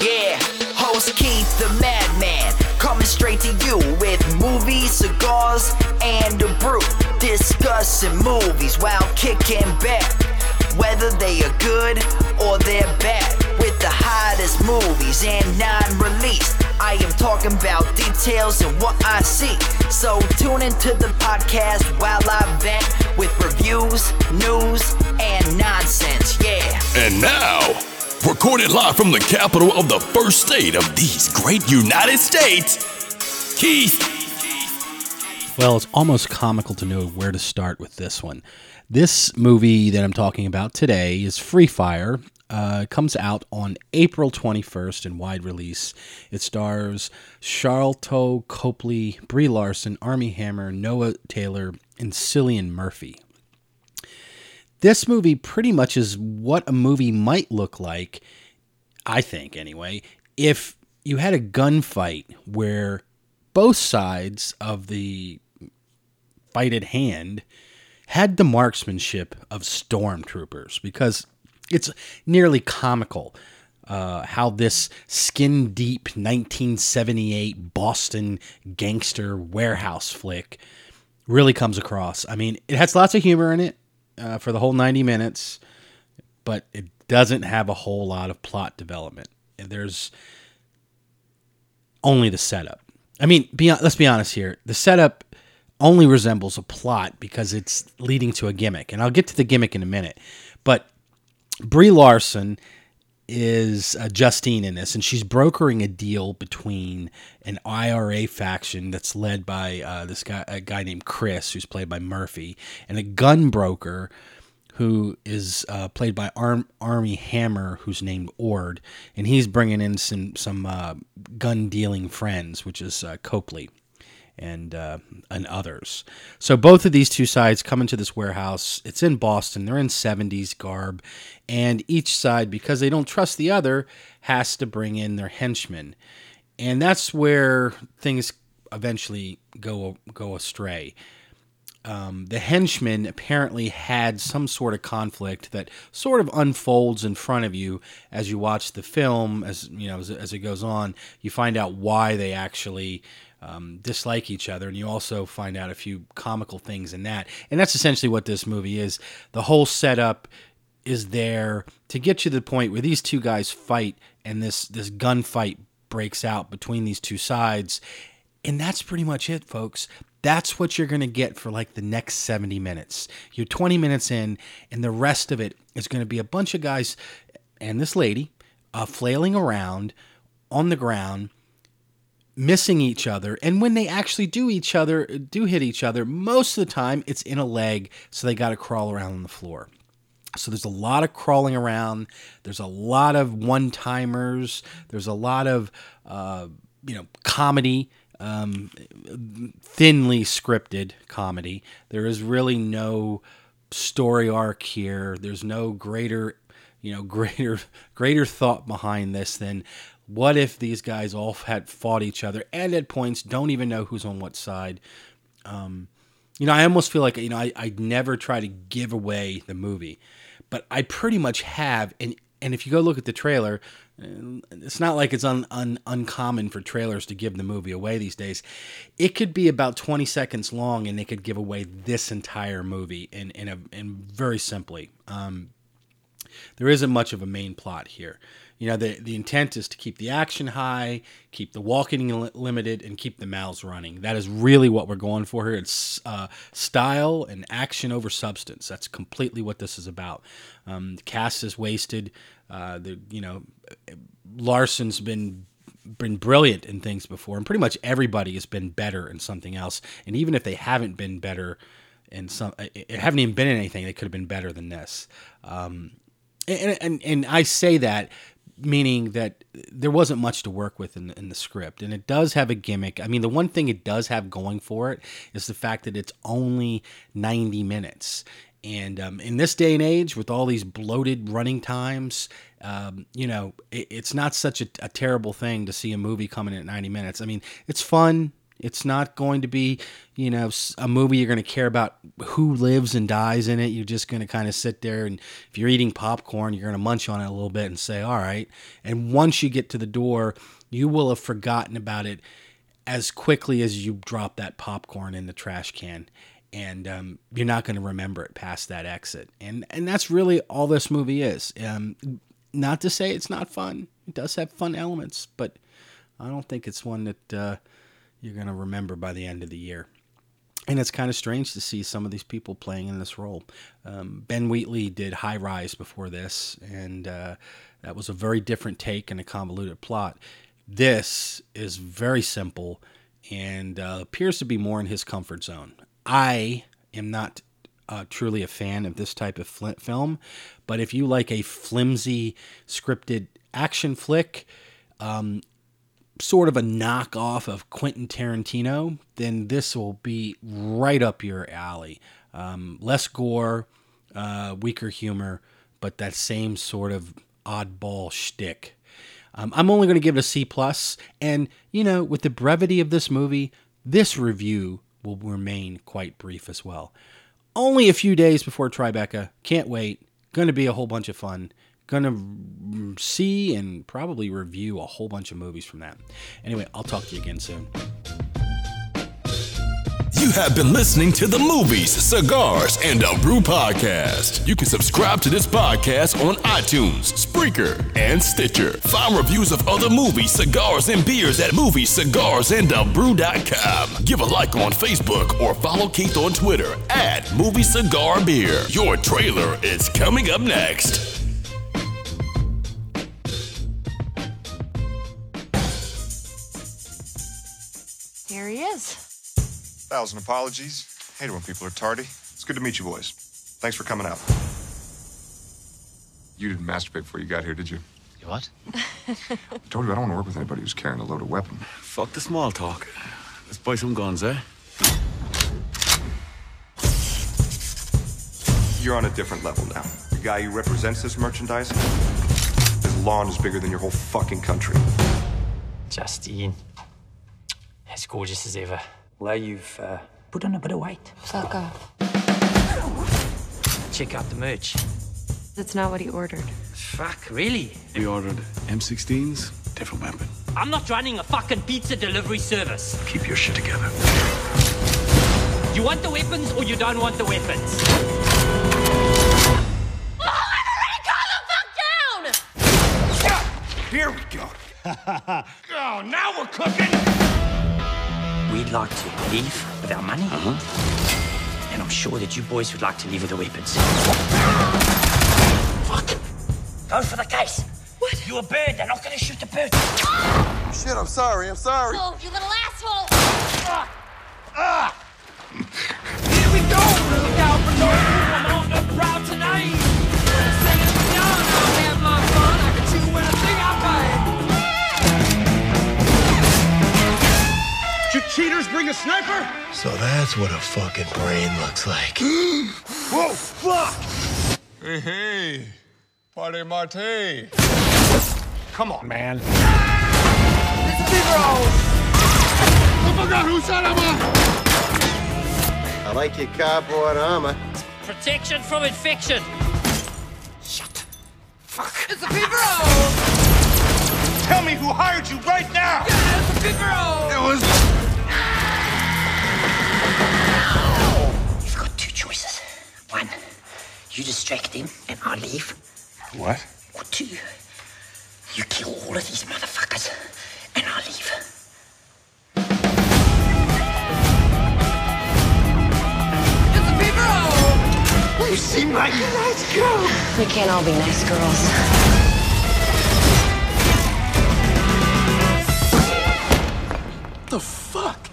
Yeah, host Keith the Madman, coming straight to you with movies, cigars, and a brew. Discussing movies while kicking back, whether they are good or they're bad. With the hottest movies and non-released, I am talking about details and what I see. So tune into the podcast while I vent with reviews, news, and nonsense. Yeah. And now, recorded live from the capital of the first state of these great United States, Keith. Well, it's almost comical to know where to start with this one. This movie that I'm talking about today is Free Fire. Uh, comes out on April 21st in wide release. It stars Sharlto Copley, Brie Larson, Armie Hammer, Noah Taylor, and Cillian Murphy. This movie pretty much is what a movie might look like, I think anyway, if you had a gunfight where both sides of the fight at hand had the marksmanship of stormtroopers because it's nearly comical uh, how this skin deep 1978 Boston gangster warehouse flick really comes across. I mean, it has lots of humor in it uh, for the whole 90 minutes, but it doesn't have a whole lot of plot development. And there's only the setup. I mean, be, let's be honest here. The setup only resembles a plot because it's leading to a gimmick. And I'll get to the gimmick in a minute. But Brie Larson is uh, Justine in this, and she's brokering a deal between an IRA faction that's led by uh, this guy, a guy named Chris, who's played by Murphy, and a gun broker who is uh, played by Arm, Armie Hammer, who's named Ord, and he's bringing in some some uh, gun dealing friends, which is uh, Copley and uh, and others. So both of these two sides come into this warehouse. It's in Boston. They're in 70s garb, and each side, because they don't trust the other, has to bring in their henchmen, and that's where things eventually go go astray. Um, the henchmen apparently had some sort of conflict that sort of unfolds in front of you as you watch the film. As you know, as, as it goes on, you find out why they actually um, dislike each other, and you also find out a few comical things in that. And that's essentially what this movie is. The whole setup is there to get you to the point where these two guys fight, and this this gunfight breaks out between these two sides, and that's pretty much it, folks. That's what you're going to get for like the next 70 minutes. You're 20 minutes in, and the rest of it is going to be a bunch of guys and this lady uh, flailing around on the ground missing each other and when they actually do each other do hit each other most of the time it's in a leg so they got to crawl around on the floor. So there's a lot of crawling around there's a lot of one-timers there's a lot of uh, you know comedy um, thinly scripted comedy. There is really no story arc here. There's no greater you know greater greater thought behind this than what if these guys all had fought each other and at points don't even know who's on what side? Um, you know, I almost feel like you know I I never try to give away the movie, but I pretty much have. And and if you go look at the trailer, uh, it's not like it's un, un, uncommon for trailers to give the movie away these days. It could be about 20 seconds long, and they could give away this entire movie in in a in very simply. Um, there isn't much of a main plot here. You know, the, the intent is to keep the action high, keep the walking li- limited, and keep the mouths running. That is really what we're going for here. It's uh, style and action over substance. That's completely what this is about. Um, the cast is wasted. Uh, the you know, Larson's been been brilliant in things before, and pretty much everybody has been better in something else. And even if they haven't been better in some, haven't even been in anything, they could have been better than this. Um, and, and and I say that meaning that there wasn't much to work with in, in the script. And it does have a gimmick. I mean the one thing it does have going for it is the fact that it's only 90 minutes. And um, in this day and age with all these bloated running times um, you know it, it's not such a, a, terrible thing to see a movie coming in at 90 minutes. I mean it's fun It's not going to be, you know, a movie you're going to care about who lives and dies in it. You're just going to kind of sit there and if you're eating popcorn, you're going to munch on it a little bit and say, "All right." And once you get to the door, you will have forgotten about it as quickly as you drop that popcorn in the trash can and um, you're not going to remember it past that exit and and that's really all this movie is um, not to say it's not fun it does have fun elements but i don't think it's one that uh, you're going to remember by the end of the year and it's kind of strange to see some of these people playing in this role. Um, ben Wheatley did High Rise before this, and uh, that was a very different take and a convoluted plot. This is very simple and uh, appears to be more in his comfort zone. I am not uh, truly a fan of this type of fl- film, but if you like a flimsy scripted action flick, um, sort of a knockoff of Quentin Tarantino, then this will be right up your alley. Um, less gore, uh, weaker humor, but that same sort of oddball shtick. Um, I'm only going to give it a C plus, and you know, with the brevity of this movie, this review will remain quite brief as well. Only a few days before Tribeca. Can't wait. Going to be a whole bunch of fun. To see and probably review a whole bunch of movies from that. Anyway, I'll talk to you again soon. You have been listening to the Movies, Cigars, and a Brew podcast. You can subscribe to this podcast on iTunes, Spreaker, and Stitcher. Find reviews of other movies, cigars, and beers at moviescigarsandabrew.com. Give a like on Facebook or follow Keith on Twitter at Movie Cigar Beer. Your trailer is coming up next. He is. Thousand apologies. Hate it when people are tardy. It's good to meet you, boys. Thanks for coming out. You didn't masturbate before you got here, did you? You what? I told you I don't want to work with anybody who's carrying a loaded weapon. Fuck the small talk. Let's buy some guns, eh? You're on a different level now. The guy who represents this merchandise, his lawn is bigger than your whole fucking country. Justine. As gorgeous as ever. Well, you've uh, put on a bit of weight. Fuck off. Check out the merch. That's not what he ordered. Fuck, really? We ordered M16s, different weapon. I'm not running a fucking pizza delivery service. Keep your shit together. You want the weapons or you don't want the weapons? Here we go. Oh, now we're cooking! We'd like to leave with our money. Uh-huh. And I'm sure that you boys would like to leave with the weapons. Fuck. Go for the case. What? You're a bird. They're not going to shoot the bird. Shit, I'm sorry. I'm sorry. Oh, you little asshole! Ah. Here we go! Look out for that's what a fucking brain looks like. Whoa, fuck! Hey, hey. Party Marte. Come on, man. It's I forgot who said I'm a I like your cardboard armor. Protection from infection. Shut. Fuck. It's a Figaro! Tell me who hired you right you distract them and I leave. What? Or two, you kill all of these motherfuckers and I leave. It's a Figaro! You seem like a nice girl. We can't all be nice girls. The fuck?